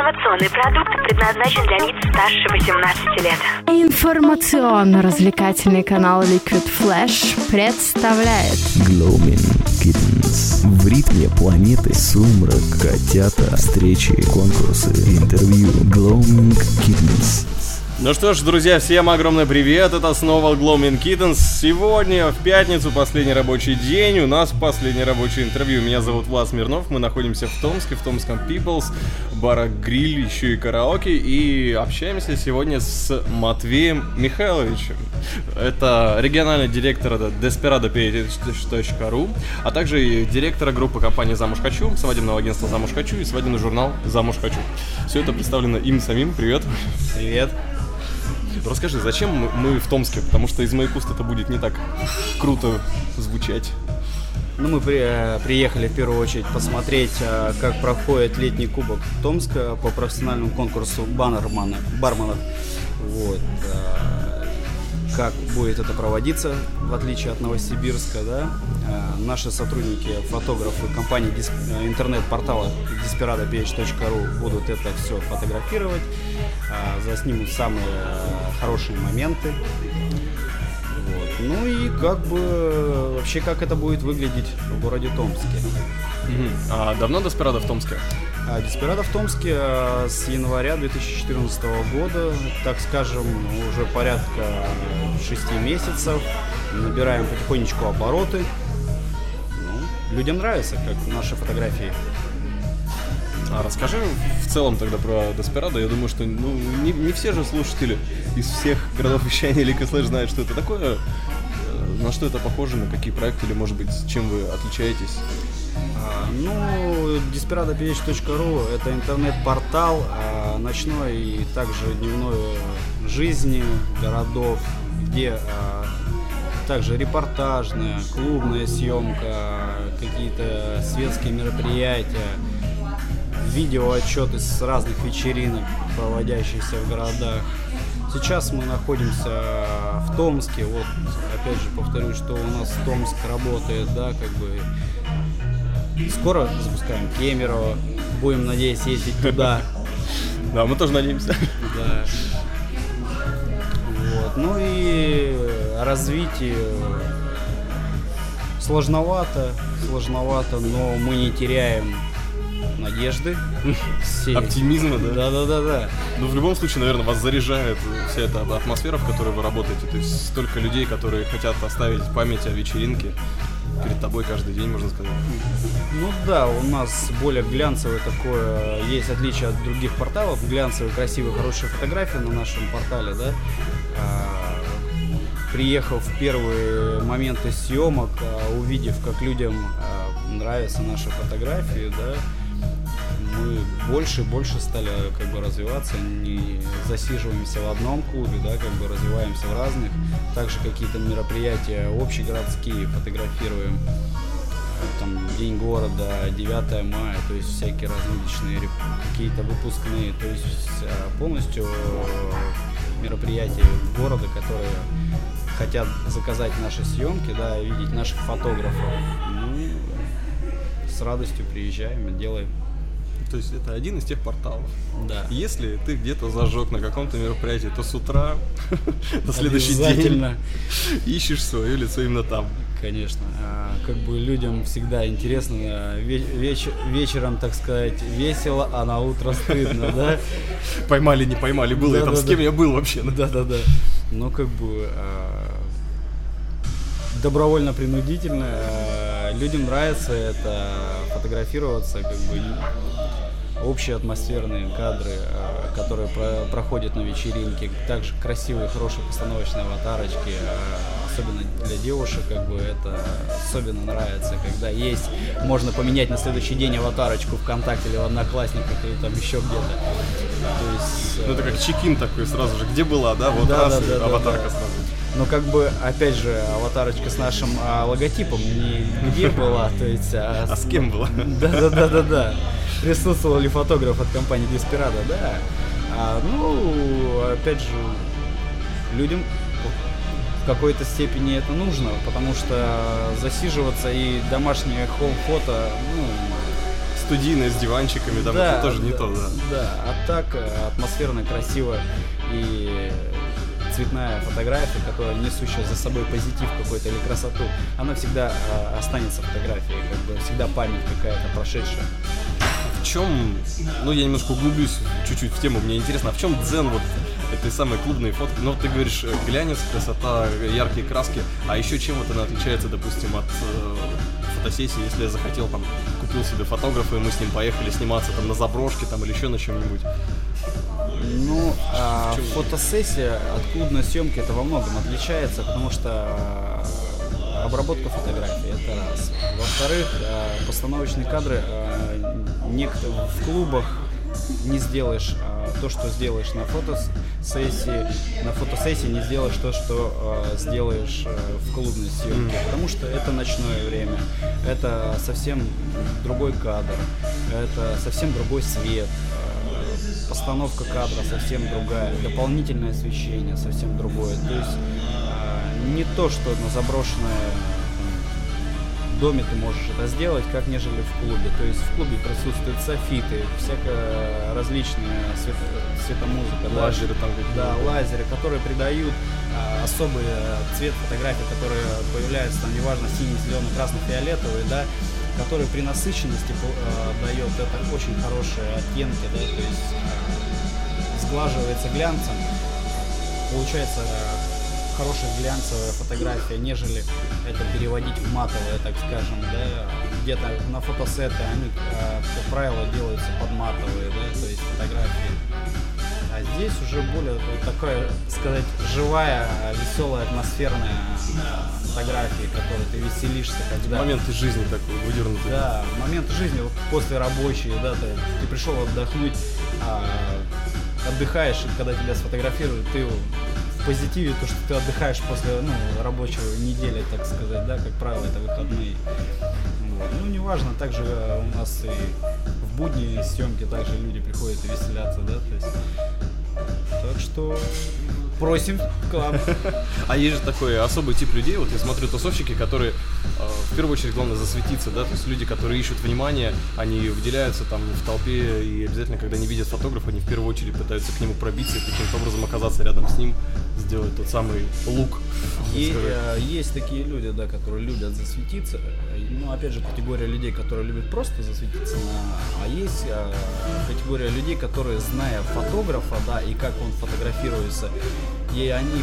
Информационный продукт предназначен для лиц старше 18 лет. Информационно-развлекательный канал Liquid Flash представляет Gloaming Kittens. В ритме планеты сумрак, котята, встречи, конкурсы, интервью. Gloaming Kittens. Ну что ж, друзья, всем огромный привет, это снова Gloaming Kittens. Сегодня, в пятницу, последний рабочий день, у нас последнее рабочее интервью. Меня зовут Влад Смирнов, мы находимся в Томске, в Томском People's, бара Гриль, еще и караоке, и общаемся сегодня с Матвеем Михайловичем. Это региональный директор Desperado.ru, а также директора группы компании «Замуж хочу», свадебного агентства «Замуж хочу» и свадебный журнал «Замуж хочу». Все это представлено им самим. Привет. Привет. Расскажи, зачем мы, в Томске? Потому что из моих уст это будет не так круто звучать. Ну, мы при, э, приехали в первую очередь посмотреть, э, как проходит летний кубок Томска по профессиональному конкурсу баннермана, барменов. Вот. Как будет это проводиться, в отличие от Новосибирска, да? Э, Наши сотрудники, фотографы компании э, интернет-портала desperadoph.ru будут это все фотографировать, э, заснимут самые хорошие моменты. Ну и как бы вообще как это будет выглядеть в городе Томске. Мгм. А давно Деспирадо в Томске? А Деспирадо в Томске э, с января 2014 года, так скажем, уже порядка 6 месяцев. Набираем потихонечку обороты. Ну, людям нравится, как наши фотографии. А расскажи в целом тогда про Деспирадо. Я думаю, что ну, не, не все же слушатели из всех городов вещания или Слэш знают, что это такое. На что это похоже, на какие проекты, или, может быть, чем вы отличаетесь? А, Ну, desperadoph.ru это интернет-портал а, ночной и также дневной жизни городов, где а, также репортажная, клубная съемка, какие-то светские мероприятия, видеоотчеты с разных вечеринок, проводящихся в городах. Сейчас мы находимся в Томске, вот опять же повторюсь, что у нас Томск работает, да, как бы Скоро запускаем Кемерово. Будем, надеюсь, ездить туда. Да, мы тоже надеемся. Да. Вот. Ну и развитие сложновато, сложновато, но мы не теряем надежды. Оптимизма, да? Да, да, да, да. Ну, в любом случае, наверное, вас заряжает вся эта атмосфера, в которой вы работаете. То есть столько людей, которые хотят оставить память о вечеринке перед тобой каждый день, можно сказать. Ну да, у нас более глянцевое такое, есть отличие от других порталов, глянцевые, красивые, хорошие фотографии на нашем портале, да. А, приехав в первые моменты съемок, а, увидев, как людям а, нравятся наши фотографии, да, мы больше и больше стали как бы развиваться, не засиживаемся в одном клубе, да, как бы развиваемся в разных. Также какие-то мероприятия общегородские фотографируем. Там День города, 9 мая, то есть всякие различные какие-то выпускные, то есть э, полностью мероприятия города, которые хотят заказать наши съемки, да, видеть наших фотографов. Ну, с радостью приезжаем и делаем. То есть это один из тех порталов. Да. Если ты где-то зажег на каком-то мероприятии, то с утра на следующий день ищешь свое лицо именно там. Конечно. А, Как бы людям всегда интересно, а, ве- веч- вечером, так сказать, весело, а на утро стыдно, да? Поймали, не поймали, было я там, с Да-да-да. кем я был вообще. Да, да, да. Но как бы а, добровольно-принудительно людям нравится это фотографироваться, как бы общие атмосферные кадры, а, которые про- проходят на вечеринке, также красивые, хорошие постановочные аватарочки, а, особенно для девушек, как бы это особенно нравится, когда есть, можно поменять на следующий день аватарочку ВКонтакте или в Одноклассниках или там еще где-то. То есть, Ну это э, как чекин такой сразу же. Где была, да? Вот Да, раз да, да, аватарка да. сразу. но как бы, опять же, аватарочка с нашим а, логотипом не где была, то есть... А, А с кем была? Да, да, да, да, да. Присутствовал ли фотограф от компании Desperado, да. А, ну, опять же, людям в какой-то степени это нужно, потому что засиживаться и домашнее хоум-фото, ну, студийная с диванчиками, там это тоже не да, то, да. Да, а так э, атмосферно, красиво и цветная фотография, которая несущая за собой позитив какой-то или красоту, она всегда э, останется фотографией, как бы всегда память какая-то прошедшая. В чем, ну я немножко углублюсь чуть-чуть в тему, мне интересно, а в чем дзен вот этой самой клубной фотки? Ну ты говоришь э, глянец, красота, яркие краски, а еще чем вот она отличается, допустим, от э, фотосессии, если я захотел там, купил себе фотографа, и мы с ним поехали сниматься там на заброшке там или еще на чем-нибудь. Ну, а, фотосессия от клубной съемки это во многом отличается, потому что а, обработка фотографий это раз. Во-вторых, а, постановочные кадры некто в клубах не сделаешь а, то, что сделаешь на фотосессии, на фотосессии не сделаешь то, что а, сделаешь а, в клубной съемке, потому что это ночное время, это совсем другой кадр, это совсем другой свет, а, постановка кадра совсем другая, дополнительное освещение совсем другое. То есть а, не то, что на заброшенное доме ты можешь это сделать, как нежели в клубе. То есть в клубе присутствуют софиты, всякая различная свет, светомузыка, да, Лазеры там какие-то. да, лазеры, которые придают а, особый э, цвет фотографии, который появляется там, неважно, синий, зеленый, красный, фиолетовый, да, который при насыщенности э, дает это очень хорошие оттенки, да, то есть э, сглаживается глянцем, получается хорошая глянцевая фотография, нежели это переводить в матовое, так скажем, да, где-то на фотосеты они, э, как правило, делаются под матовые, да, то есть фотографии. А здесь уже более вот такая, сказать, живая, веселая, атмосферная фотография, которой ты веселишься, когда... Момент из жизни такой, выдернутый. Да, момент жизни, вот после рабочей, да, ты, ты пришел отдохнуть, а, отдыхаешь, и когда тебя сфотографируют, ты позитиве, то, что ты отдыхаешь после, ну, рабочего недели, так сказать, да, как правило, это выходные. Вот. Ну, неважно, также у нас и в будни съемки также люди приходят и веселятся, да, то есть... Так что просим к вам. А есть же такой особый тип людей, вот я смотрю тусовщики, которые э, в первую очередь главное засветиться, да, то есть люди, которые ищут внимание, они выделяются там в толпе и обязательно, когда они видят фотографа, они в первую очередь пытаются к нему пробиться и каким-то образом оказаться рядом с ним, сделать тот самый лук. сказать. э, есть такие люди, да, которые любят засветиться. Ну, опять же, категория людей, которые любят просто засветиться, на- а есть э, категория людей, которые, зная фотографа, да, и как он фотографируется, и они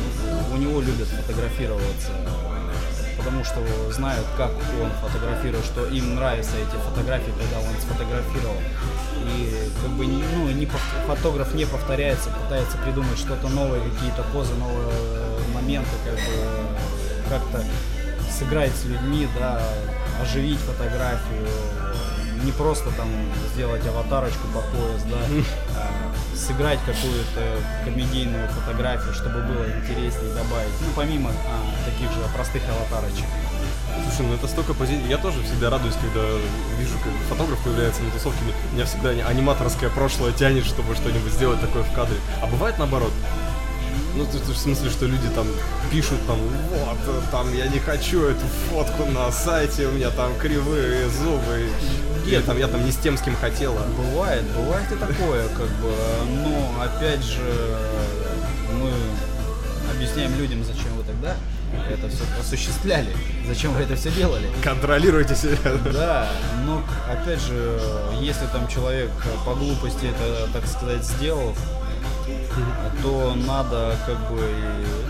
у него любят фотографироваться, потому что знают, как он фотографирует, что им нравятся эти фотографии, когда он сфотографировал. И как бы ну, не фотограф не повторяется, пытается придумать что-то новое, какие-то позы, новые э, моменты, как бы э, как-то сыграть с людьми, да, оживить фотографию, не просто там сделать аватарочку по пояс, да, сыграть какую-то комедийную фотографию, чтобы было интереснее добавить. Ну, помимо а, таких же простых аватарочек. Слушай, ну это столько позитива. Я тоже всегда радуюсь, когда вижу, как фотограф появляется на тусовке. Меня всегда аниматорское прошлое тянет, чтобы что-нибудь сделать такое в кадре. А бывает наоборот. Ну, в смысле, что люди там пишут там, вот, там я не хочу эту фотку на сайте, у меня там кривые зубы. Или там я там не с тем, с кем хотела. Бывает, бывает и такое, как бы, но опять же мы объясняем людям, зачем вы тогда это все осуществляли, зачем вы это все делали. Контролируйте себя. Да, но опять же, если там человек по глупости это, так сказать, сделал, то надо как бы,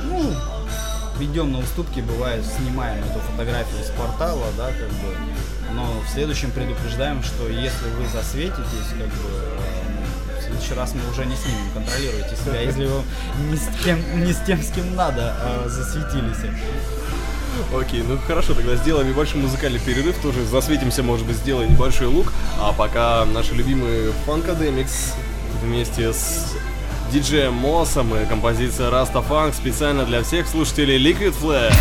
ну, идем на уступки, бывает, снимаем эту фотографию с портала, да, как бы, но в следующем предупреждаем, что если вы засветитесь, как бы, э, в следующий раз мы уже не снимем, контролируйте себя, если вы не с, кем, не с тем, с кем надо, а засветились. Окей, ну хорошо, тогда сделаем небольшой музыкальный перерыв, тоже засветимся, может быть, сделаем небольшой лук, а пока наши любимые Funkademics вместе с диджеем Мосом и композиция Rasta Funk специально для всех слушателей Liquid Flash.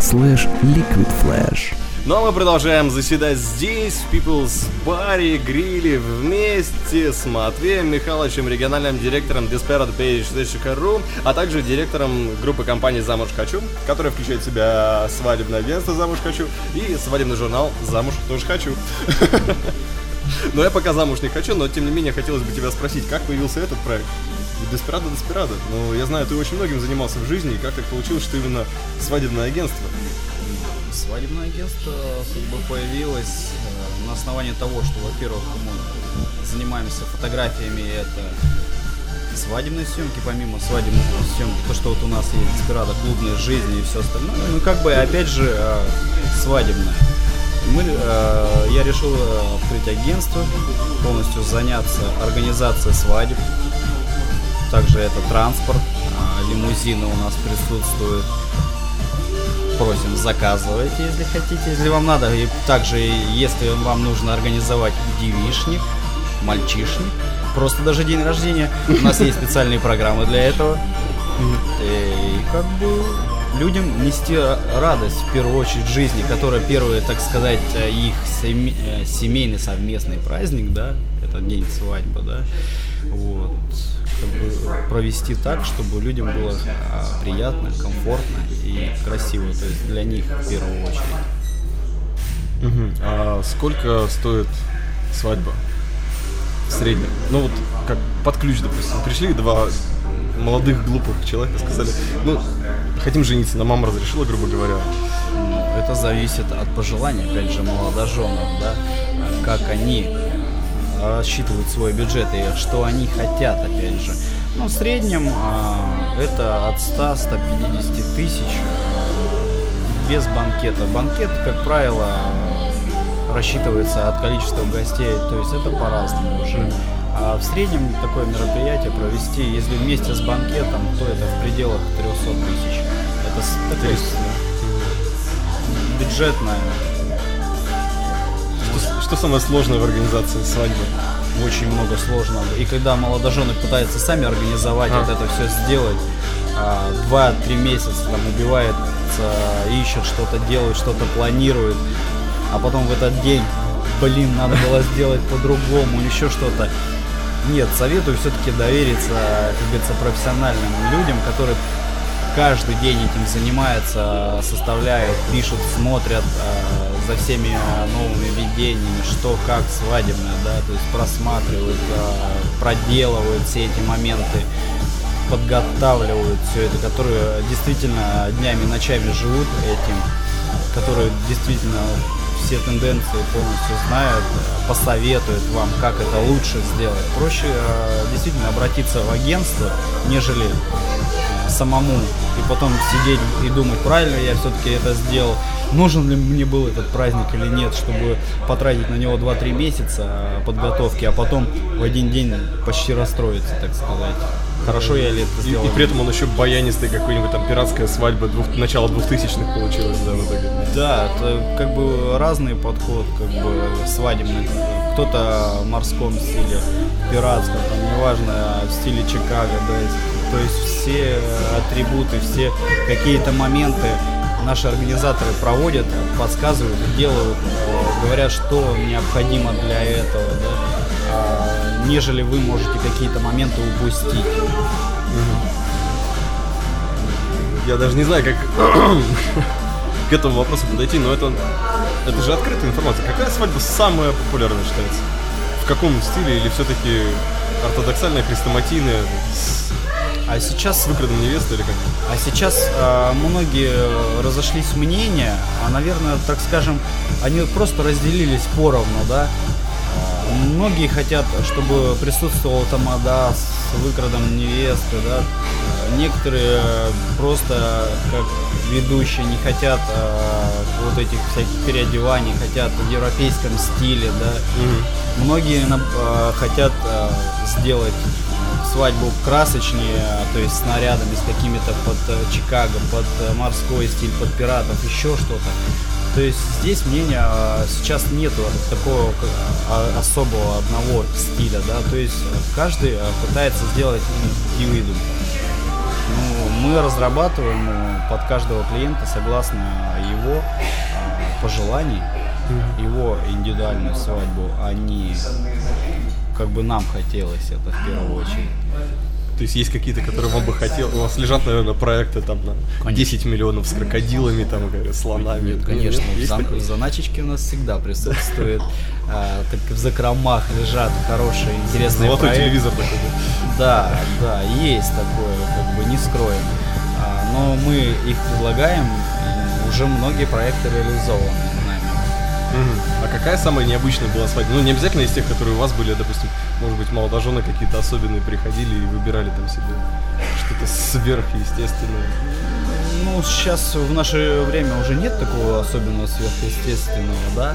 Slash liquidflash Ну а мы продолжаем заседать здесь, в People's Bar, гриле, вместе с Матвеем Михайловичем, региональным директором Desperate Page.ru, а также директором группы компании «Замуж хочу», которая включает в себя свадебное агентство «Замуж хочу» и свадебный журнал «Замуж тоже хочу». Но я пока замуж не хочу, но тем не менее хотелось бы тебя спросить, как появился этот проект? Деспирадо, Деспирадо. Ну, я знаю, ты очень многим занимался в жизни, и как так получилось, что именно свадебное агентство? Свадебное агентство как бы появилось э, на основании того, что, во-первых, мы занимаемся фотографиями, это свадебные съемки, помимо свадебных съемки, то, что вот у нас есть Деспирадо, клубная жизнь и все остальное, ну как бы опять же э, свадебное. Мы, э, я решил э, открыть агентство, полностью заняться организацией свадеб. Также это транспорт, э, лимузины у нас присутствуют. Просим, заказывайте, если хотите, если вам надо. И также, если вам нужно организовать девишник, мальчишник, просто даже день рождения, у нас есть специальные программы для этого. И как бы людям нести радость в первую очередь жизни, которая первый, так сказать, их э, семейный совместный праздник, да, это день свадьбы, да, вот, как бы провести так, чтобы людям было а, приятно, комфортно и красиво, то есть для них в первую очередь. А сколько стоит свадьба в среднем? Ну вот, как под ключ, допустим, пришли два молодых глупых человека, сказали, ну, хотим жениться, но мама разрешила, грубо говоря. Это зависит от пожеланий, опять же, молодоженов, да, как они рассчитывают свой бюджет и что они хотят, опять же. Ну, в среднем а, это от 100-150 тысяч без банкета. Банкет, как правило, рассчитывается от количества гостей, то есть это по-разному уже. А в среднем такое мероприятие провести, если вместе с банкетом, то это в пределах 300 тысяч. Это с- бюджетное, Что, самое сложное в организации свадьбы? очень много сложного. И когда молодожены пытаются сами организовать А. вот это все сделать, а, два-три месяца там убивается, ищут что-то, делают, что-то планируют, а потом в этот день, блин, надо было сделать по-другому, еще что-то. Нет, советую все-таки довериться, как говорится, профессиональным людям, которые каждый день этим занимаются, составляют, пишут, смотрят э, за всеми э, новыми видениями, что как свадебное, да, то есть просматривают, э, проделывают все эти моменты, подготавливают все это, которые действительно днями, ночами живут этим, которые действительно все тенденции полностью знают, посоветуют вам, как это лучше сделать. Проще э, действительно обратиться в агентство, нежели самому и потом сидеть и думать, правильно я все-таки это сделал, нужен ли мне был этот праздник или нет, чтобы потратить на него 2-3 месяца э, подготовки, а потом в один день почти расстроиться, так сказать. Хорошо я ли это И, сделал? и при этом он еще баянистый, какой-нибудь там пиратская свадьба двух, начала двухтысячных получилась, да, в итоге. Да, это как бы разный подход, как бы свадебный. Кто-то в морском стиле, пиратском, там, неважно, в стиле Чикаго, да, то есть все атрибуты, все какие-то моменты наши организаторы проводят, подсказывают, делают, говорят, что необходимо для этого, да, а, нежели вы можете какие-то моменты упустить. Я даже не знаю, как к этому вопросу подойти, но это, это же открытая информация. Какая свадьба самая популярная считается? В каком стиле или все-таки ортодоксальная, хрестоматийная, А сейчас выкрадом невесты или как? А сейчас э, многие разошлись мнения, а, наверное, так скажем, они просто разделились поровну, да. Многие хотят, чтобы присутствовал тамада с выкрадом невесты, да. Некоторые просто как ведущие не хотят э, вот этих всяких переодеваний, хотят в европейском стиле, да. Многие на- э, хотят э, сделать свадьбу красочнее, то есть с нарядами, с какими-то под э, Чикаго, под э, морской стиль, под пиратов, еще что-то. То есть здесь мнения э, сейчас нету такого а, особого одного стиля, да, то есть каждый пытается сделать индивидуум. Ну, мы разрабатываем э, под каждого клиента согласно его а, пожеланий, его индивидуальную свадьбу, а не как бы нам хотелось это в первую очередь. То есть есть какие-то, которые вам бы хотел. У вас лежат, наверное, проекты там на Конечно. 10 миллионов с крокодилами, там, слонами. Нет, конечно, в, Есть зан- такое? в заначечке у нас всегда присутствует. а, так в закромах лежат хорошие, интересные Золотой проекты. телевизор такой. да? Да, есть такое, как бы не скроем. А, но мы их предлагаем, уже многие проекты реализованы А какая самая необычная была свадьба? Ну, не обязательно из тех, которые у вас были, а, допустим, может быть, молодожены какие-то особенные приходили и выбирали там себе что-то сверхъестественное. Ну, сейчас в наше время уже нет такого особенного сверхъестественного, да?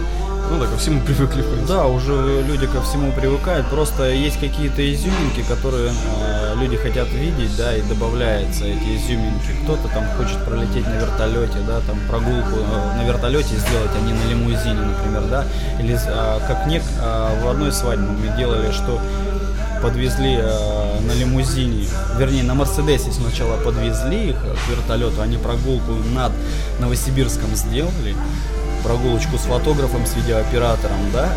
Ну, так, ко всему привыкли, в принципе. Да, уже люди ко всему привыкают. Просто есть какие-то изюминки, которые э, люди хотят видеть, да, и добавляются эти изюминки. Кто-то там хочет пролететь на вертолете, да, там прогулку э, на вертолете сделать, а не на лимузине, например, да. Или э, как нек э, в одной свадьбе мы делали, что подвезли э, на лимузине, вернее на Мерседесе сначала подвезли их к вертолету, они прогулку над Новосибирском сделали, прогулочку с фотографом, с видеооператором, да,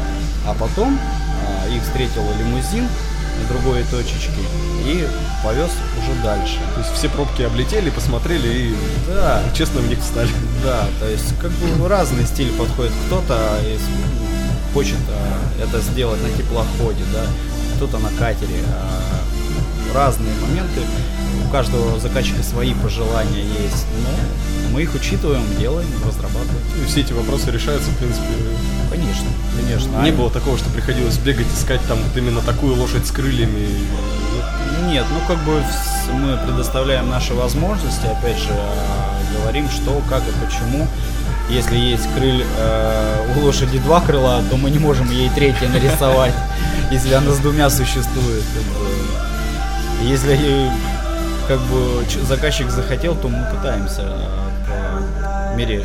а потом а, их встретил лимузин с другой точечки и повез уже дальше. То есть все пробки облетели, посмотрели и Да, честно в них встали. да, то есть как бы разный стиль подходит. Кто-то из- ну, хочет а, это сделать на теплоходе, да, кто-то на катере. а, разные моменты. У каждого заказчика свои пожелания есть, но мы их учитываем, делаем, разрабатываем. И все эти вопросы решаются, в принципе. Конечно, конечно. Не А- было такого, что приходилось бегать, искать там вот именно такую лошадь с крыльями. Нет, ну как бы мы предоставляем наши возможности, опять же, э, говорим, что, как и почему. Если есть крыль, э, у лошади два крыла, то мы не можем ей третье нарисовать, если она с двумя существует. Если как бы заказчик захотел, то мы пытаемся э, мере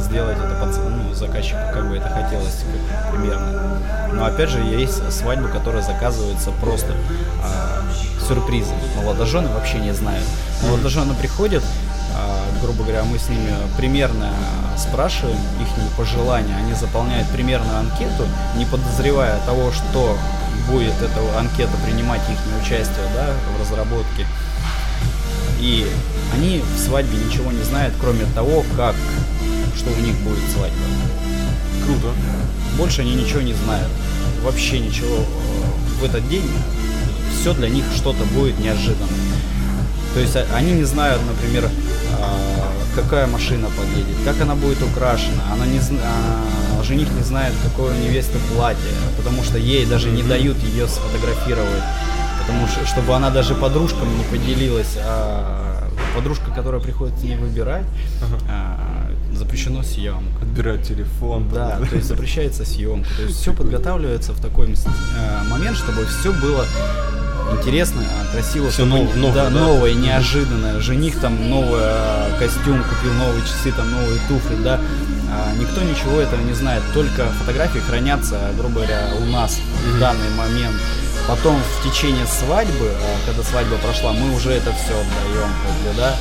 сделать это под ну, заказчику, как бы это хотелось как примерно. Но опять же, есть свадьбы, которые заказываются просто а, сюрпризом. Молодожены вообще не знают. Молодожены приходят, а, грубо говоря, мы с ними примерно спрашиваем их пожелания, они заполняют примерную анкету, не подозревая того, что будет эта анкета принимать их участие да, в разработке. И они в свадьбе ничего не знают, кроме того, как, что у них будет свадьба. Круто. Больше они ничего не знают. Вообще ничего э, в этот день. Все для них что-то будет неожиданно. То есть а- они не знают, например, а, какая машина подъедет, как она будет украшена. Она не а, жених не знает, какое у невесты платье, потому что ей даже не дают ее сфотографировать. Потому что, чтобы она даже подружкам не поделилась, а подружка, которая приходит с ней выбирать, а, запрещено съемка. Отбирать телефон. Да, то есть запрещается съемка. То есть все подготавливается в такой э, момент, чтобы все было интересно, а, красиво, Всё чтобы- нов- новое, да, да? новое, неожиданное. Жених там новый э, костюм купил, новые часы, там новые туфли, да. А, никто ничего этого не знает, только фотографии хранятся, грубо говоря, у нас в данный момент. Потом в течение свадьбы, а, когда свадьба прошла, мы уже это все отдаем, как бы, да,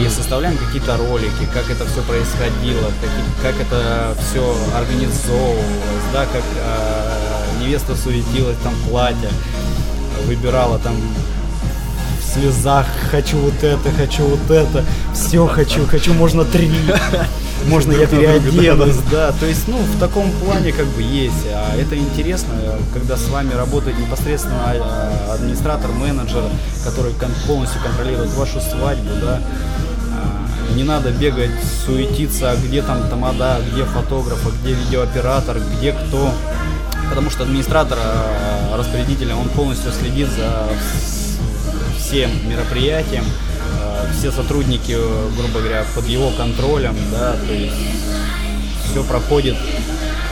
и составляем какие-то ролики, как это все происходило, каки- как это все организовывалось, да, как а, невеста суетилась там платье, выбирала там в слезах, хочу вот это, хочу вот это, все хочу, хочу, можно три, можно я переоденусь, да, то есть, ну, в таком плане как бы есть, а это интересно, когда с вами работает непосредственно а, администратор, менеджер, который полностью контролирует вашу свадьбу, да, а, не надо бегать, суетиться, а где там тамада, где фотограф, а где видеооператор, где кто, потому что администратор, а, распорядителя, он полностью следит за вс- всем мероприятием, а, все сотрудники, э, грубо говоря, под его контролем, да, то есть все проходит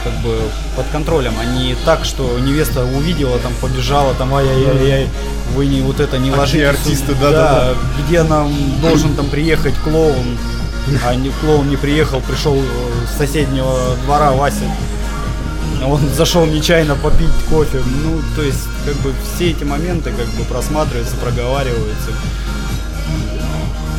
как бы под контролем, а не так, что невеста увидела, там побежала, там ай-яй-яй, вы не вот это не А ложитесь. артисты? да, Да-да-да. где нам должен там приехать клоун, а не, клоун не приехал, пришел э, с соседнего двора Вася. Он зашел нечаянно попить кофе. Ну, то есть, как бы все эти моменты как бы просматриваются, проговариваются.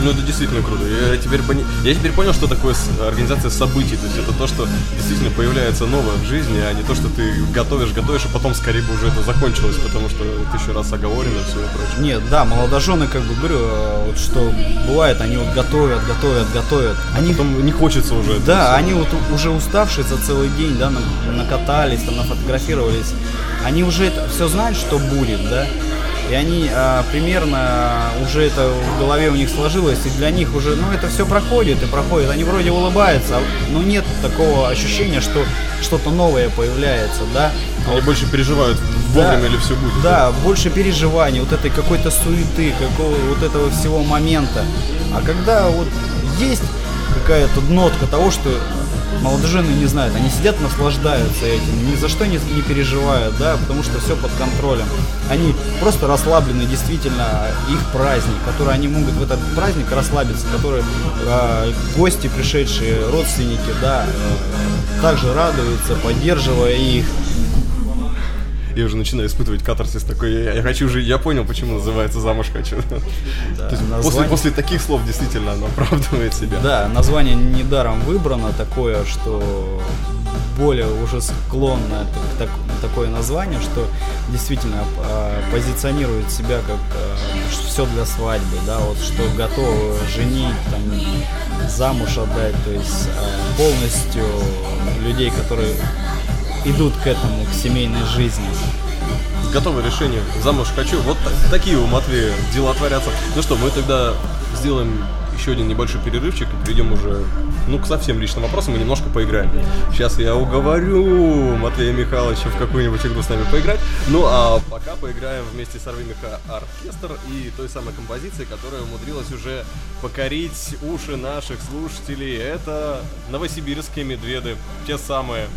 Ну, это действительно круто. Я теперь, пони- я теперь понял, что такое организация событий. То есть это то, что действительно появляется новое в жизни, а не то, что ты готовишь, готовишь, а потом скорее бы уже это закончилось, потому что тысячу раз оговорено и все и прочее. Нет, да, молодожены, как бы говорю, э, вот что бывает, они вот готовят, готовят, готовят. Они Потом не хочется уже Да, они вот уже уставшие за целый день, да, на- накатались, там, нафотографировались. Они уже это все знают, что будет, да. И они а, примерно уже это в голове у них сложилось, и для них уже, ну, это все проходит и проходит. Они вроде улыбаются, но нет такого ощущения, что что-то новое появляется, да. Они больше переживают, Да. вовремя ли все будет. Да, больше переживаний, вот этой какой-то суеты, какого вот этого всего момента. А когда вот есть какая-то нотка того, что молодожены не знают, они сидят, наслаждаются этим, ни за что не, не переживают, да, потому что все под контролем. Они просто расслаблены, действительно, их праздник, который они могут в этот праздник расслабиться, который э, гости, пришедшие, родственники, да, э, также радуются, поддерживая их. Я уже начинаю испытывать катарсис такой. Я, я хочу жить. Я понял, почему называется замуж хочу. Да, есть после, название- после таких слов действительно оно оправдывает себя. Да, название недаром выбрано такое, что более уже склонно к так- такое название, что действительно а, позиционирует себя как все для свадьбы, да, вот что готовы женить, там, замуж отдать, то есть а, полностью людей, которые идут к этому, к семейной жизни. Готовое решение. Замуж хочу. Вот так- такие у Матвея дела творятся. Ну что, мы тогда сделаем еще один небольшой перерывчик и перейдем уже ну, к совсем личным вопросам и немножко поиграем. Сейчас я уговорю Матвея Михайловича в какую-нибудь игру с нами поиграть. Ну а пока поиграем вместе с Арвимиха оркестр и той самой композицией, которая умудрилась уже покорить уши наших слушателей. Это новосибирские медведы. Те самые.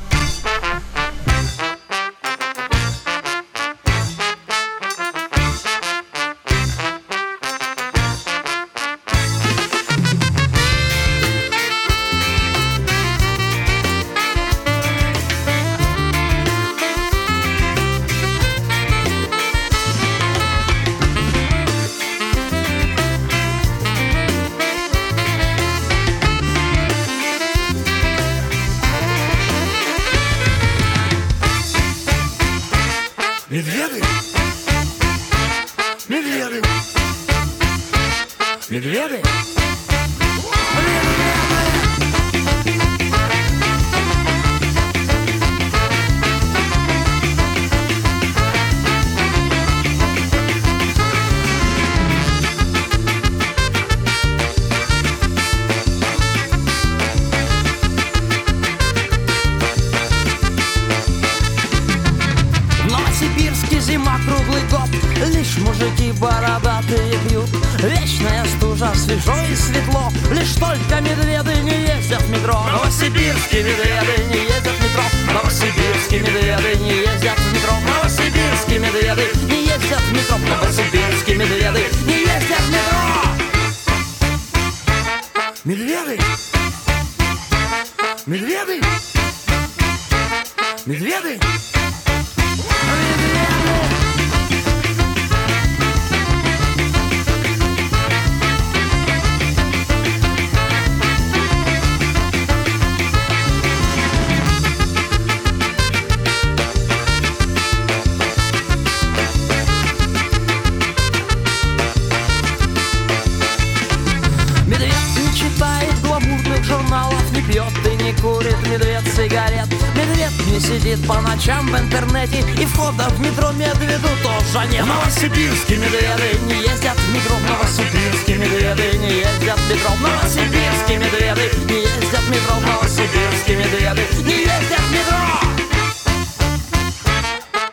Входа в метро медведу тоже нет. Новосибирские медведы не ездят в метро, новосибирские медведы не ездят в метро, новосибирские медведы не ездят в метро, новосибирские медведы не ездят в метро.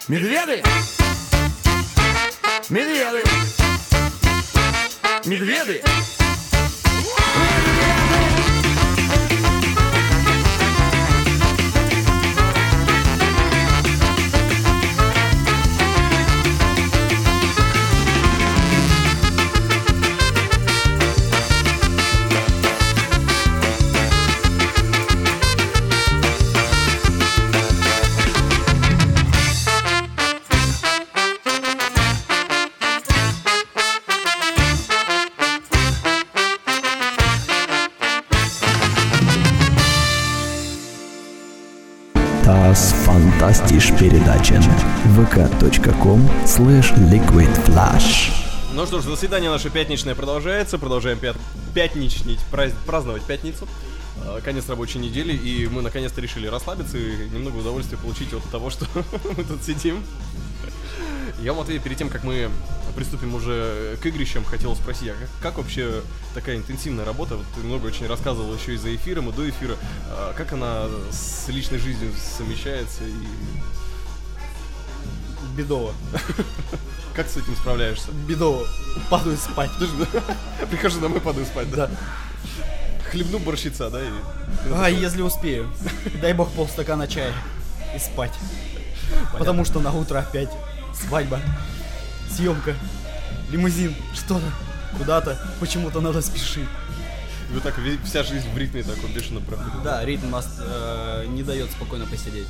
Медведы! Медведы! Медведы! vk.com slash liquidflash. Ну что ж, заседание наше пятничное продолжается. Продолжаем пят... пятничнить, праз- праздновать пятницу. А, Конец рабочей недели, и мы наконец-то решили расслабиться и немного удовольствия получить от того, что мы тут сидим. Я, Матвей, перед тем, как мы приступим уже к игрищам, хотел спросить, а как, как вообще такая интенсивная работа? Вот ты много очень рассказывал еще и за эфиром, и до эфира. А Как она с личной жизнью совмещается и Бедово. как с этим справляешься? Бедово. Падаю спать. Прихожу домой, падаю спать, да? Да. Хлебну борщица, да? И... А, если успею. Дай бог полстакана чая. И спать. Потому что на утро опять свадьба, съемка, лимузин, что-то, куда-то, почему-то надо спешить. И вот так вся жизнь в ритме таком бешено проходит. Да, ритм нас э, не дает спокойно посидеть.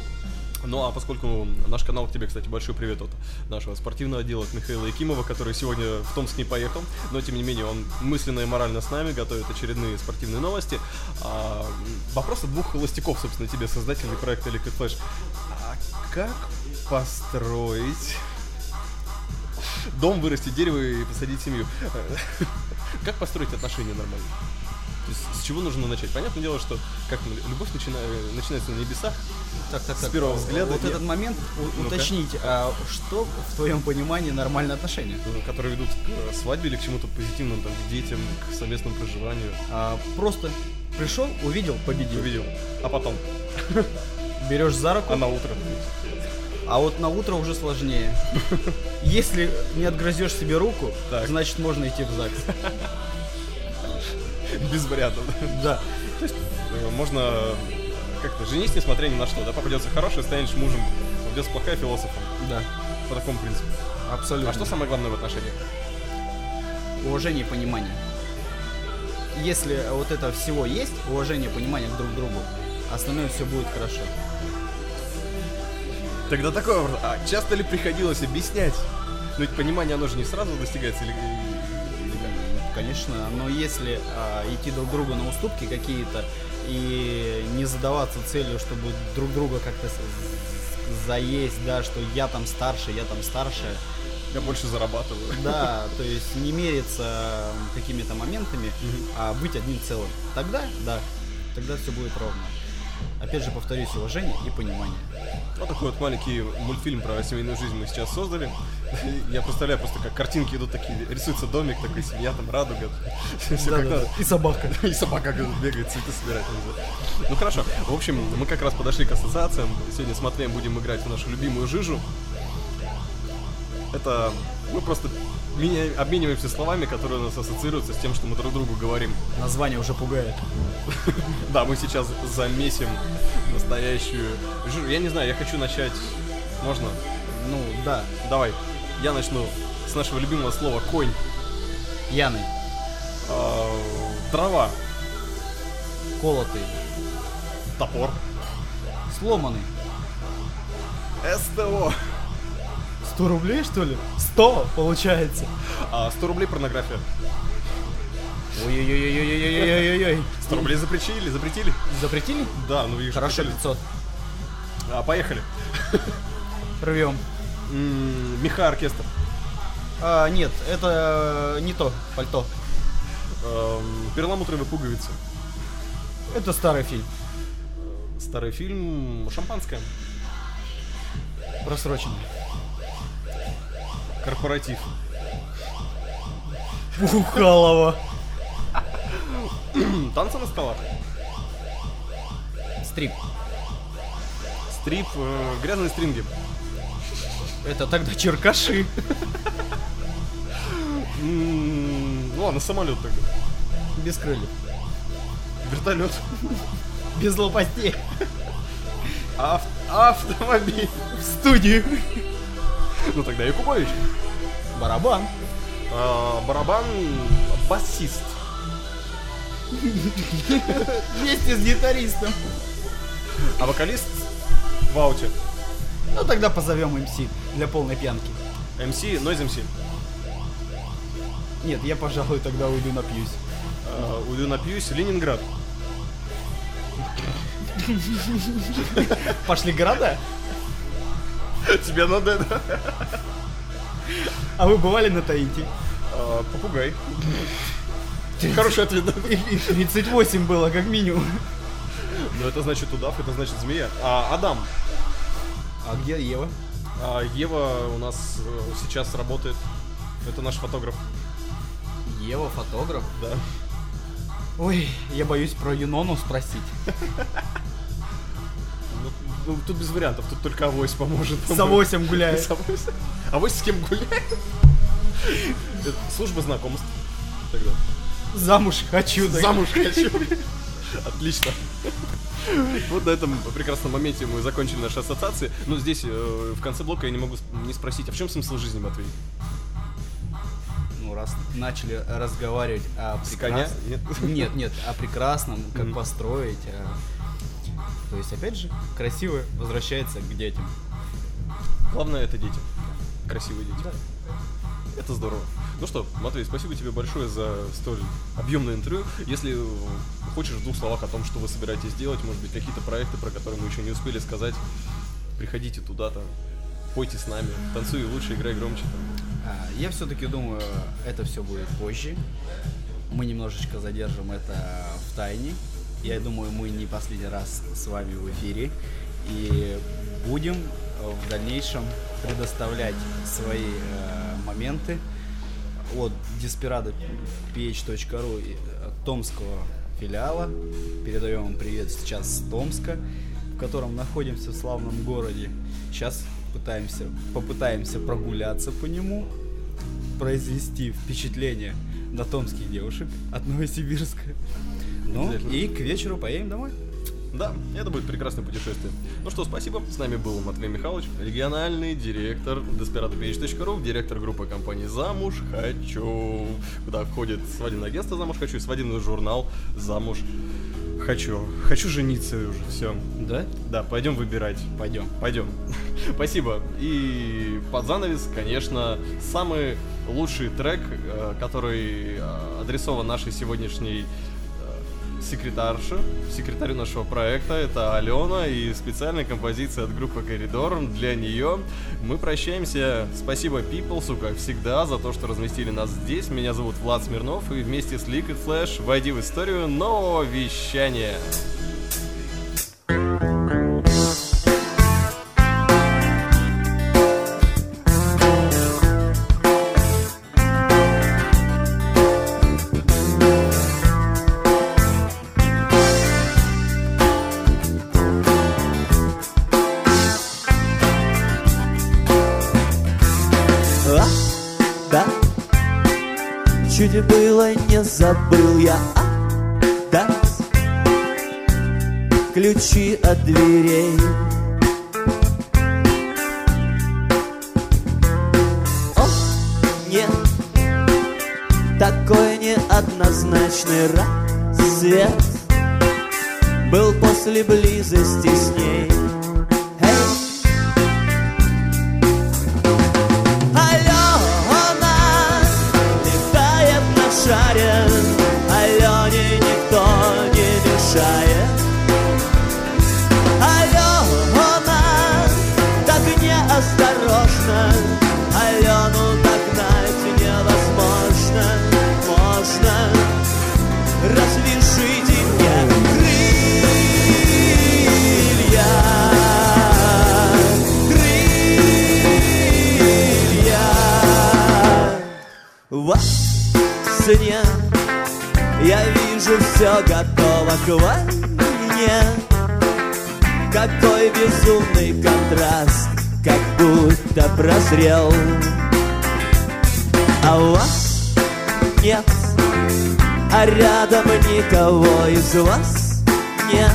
Ну а поскольку наш канал тебе, кстати, большой привет от нашего спортивного отдела, от Михаила Якимова, который сегодня в Томск не поехал, но тем не менее он мысленно и морально с нами готовит очередные спортивные новости. А, вопрос от двух холостяков, собственно, тебе, создателей проекта Liquid Flash. А как построить дом, вырастить дерево и посадить семью? Как построить отношения нормально? С чего нужно начать? Понятное дело, что как любовь начина- начинается на небесах, Так, так, С так. первого взгляда Вот нет. этот момент у- Ну-ка. уточнить, а что в твоем понимании нормальные отношения? э, которые ведут к э, свадьбе или к чему-то позитивному, там, к детям, к совместному проживанию. А, просто пришел, увидел, победил. Увидел. А потом, Берешь за руку, а на утро. а вот на утро уже сложнее. Если не отгрызешь себе руку, Так. значит можно идти в ЗАГС. Без вариантов. Да. Э, Можно э, как-то женись, несмотря ни на что. Да, попадется хороший, станешь мужем. Попадется плохая философом. Да. По такому принципу. Абсолютно. А что самое главное в отношениях? Уважение и понимание. Если вот это всего есть, уважение, понимание друг к другу, остальное все будет хорошо. Тогда такой вопрос. А часто ли приходилось объяснять? Ну ведь понимание, оно же не сразу достигается или, как? Конечно, но если а, идти друг другу на уступки какие-то и не задаваться целью, чтобы друг друга как-то заесть, да, что я там старше, я там старше, Я больше зарабатываю. да, то есть не мериться какими-то моментами, а быть одним целым. Тогда, да, тогда все будет ровно. Опять же, повторюсь, уважение и понимание. Вот такой вот маленький мультфильм про семейную жизнь мы сейчас создали. Я представляю просто, как картинки идут такие, рисуется домик, такой семья, там радуга. Все как надо. И собака. И собака бегает, цветы знаю. Ну хорошо. В общем, мы как раз подошли к ассоциациям. Сегодня с Матвеем будем играть в нашу любимую жижу. Это мы просто меня- обмениваемся словами, которые у нас ассоциируются с тем, что мы друг другу говорим. Название уже пугает. Да, мы сейчас замесим настоящую жижу. Я не знаю, я хочу начать. Можно? Ну, да, Давай. Я начну с нашего любимого слова конь. пьяный, А, Трава. колотый, Топор. сломанный. СТО. 100 рублей, что ли? 100, получается. А 100 рублей порнография. Ой-ой-ой-ой-ой-ой-ой-ой. 100 рублей запретили, запретили? Запретили? Да, ну же Хорошо, хотели. 500. А, поехали. Рвем. М, Меха оркестр. А, нет, это не то, пальто. Эм, Перламутровые пуговицы. Это старый фильм. Старый фильм Шампанское. Просроченный. Корпоратив. Бухалова. Танцы на скалах. Стрип. Стрип. э, Грязные стринги. Это тогда черкаши. Ну ладно, самолет тогда. Без крыльев. Вертолет. Без лопастей. Ав- Автомобиль. В студию. Ну тогда Якубович. Барабан. А, Барабан. Басист. Вместе с гитаристом. А вокалист в ауте. Ну тогда позовем МС для полной пьянки. МС, Noise MC. Нет, я, пожалуй, тогда уйду напьюсь. А, Уйду напьюсь. Ленинград. Пошли города? Тебе надо это... А вы бывали на Таити? А, Попугай. Хороший ответ. да? И- и 38 было, как минимум. Ну это значит удав, это значит змея. А, Адам. А где Ева? А, Ева у нас э, сейчас работает. Это наш фотограф. Ева фотограф? Да. Ой, я боюсь про Юнону спросить. Ну, ну, тут без вариантов, тут только авось поможет. С авосем гуляет. С авось. Авось с кем гуляет? Служба знакомств. Тогда. Замуж хочу. Замуж хочу. Отлично. Вот на этом прекрасном моменте мы закончили наши ассоциации. Но здесь, э, в конце блока, я не могу не спросить, а в чем смысл жизни, Матвей? Ну, раз начали разговаривать о прекрасном... Нет? Нет, нет, о прекрасном, как построить. а- То есть, опять же, красиво возвращается к детям. Главное, это дети. Красивые дети. Это здорово. Ну что, Матвей, спасибо тебе большое за столь объемное интервью. Если хочешь в двух словах о том, что вы собираетесь делать, может быть, какие-то проекты, про которые мы еще не успели сказать, приходите туда-то, пойте с нами, танцуй лучше, играй громче. там. А, Я все-таки думаю, это все будет позже. Мы немножечко задержим это в тайне. Я думаю, мы не последний раз с вами в эфире. И будем в дальнейшем предоставлять свои э, моменты от desperado.ph.ru и, э, томского филиала. Передаем вам привет сейчас с Томска, в котором находимся в славном городе. Сейчас пытаемся, попытаемся прогуляться по нему, произвести впечатление на томских девушек от Новосибирска. Ну и к вечеру поедем домой. Да, это будет прекрасное путешествие. Ну что, спасибо. С нами был Матвей Михайлович, региональный директор desperadoph.ru, директор группы компании «Замуж хочу», куда входит свадебное агентство «Замуж хочу» и свадебный журнал «Замуж хочу». Хочу жениться уже, все. Да? Да, пойдем выбирать. Пойдем. Пойдем. Спасибо. И под занавес, конечно, самый лучший трек, э, который э, адресован нашей сегодняшней секретарше, секретарю нашего проекта, это Алена, и специальная композиция от группы Коридор для нее. Мы прощаемся. Спасибо Peoplesу, как всегда, за то, что разместили нас здесь. Меня зовут Влад Смирнов, и вместе с Liquid Flash войди в историю нового вещания. Забыл я отдать Ключи от дверей. О, нет Такой неоднозначный рассвет Был после близости с ней все готово к войне. Какой безумный контраст, как будто прозрел. А вас нет, а рядом никого из вас нет.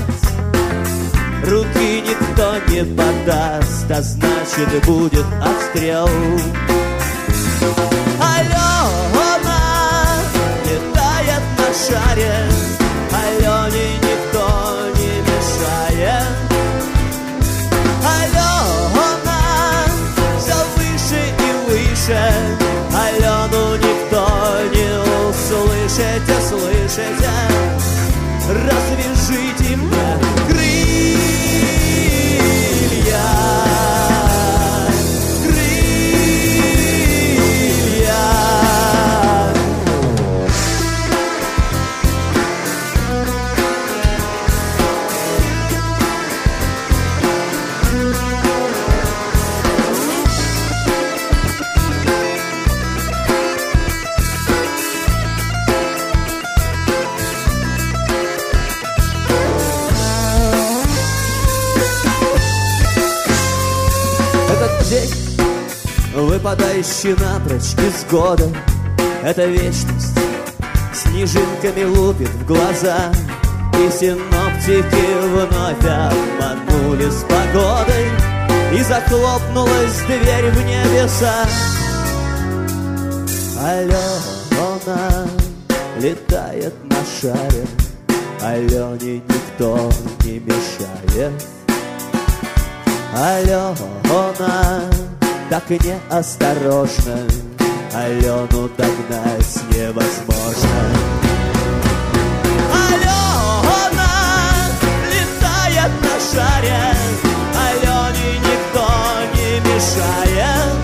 Руки никто не подаст, а значит будет отстрел. Алена летает на шаре, Пропадающий напрочь из года Это вечность Снежинками лупит в глаза. И синоптики вновь обманули с погодой И захлопнулась дверь в небеса. Алена летает на шаре. Алене никто не мешает. Алена так неосторожно Алену догнать невозможно. Алена летает на шаре Алене никто не мешает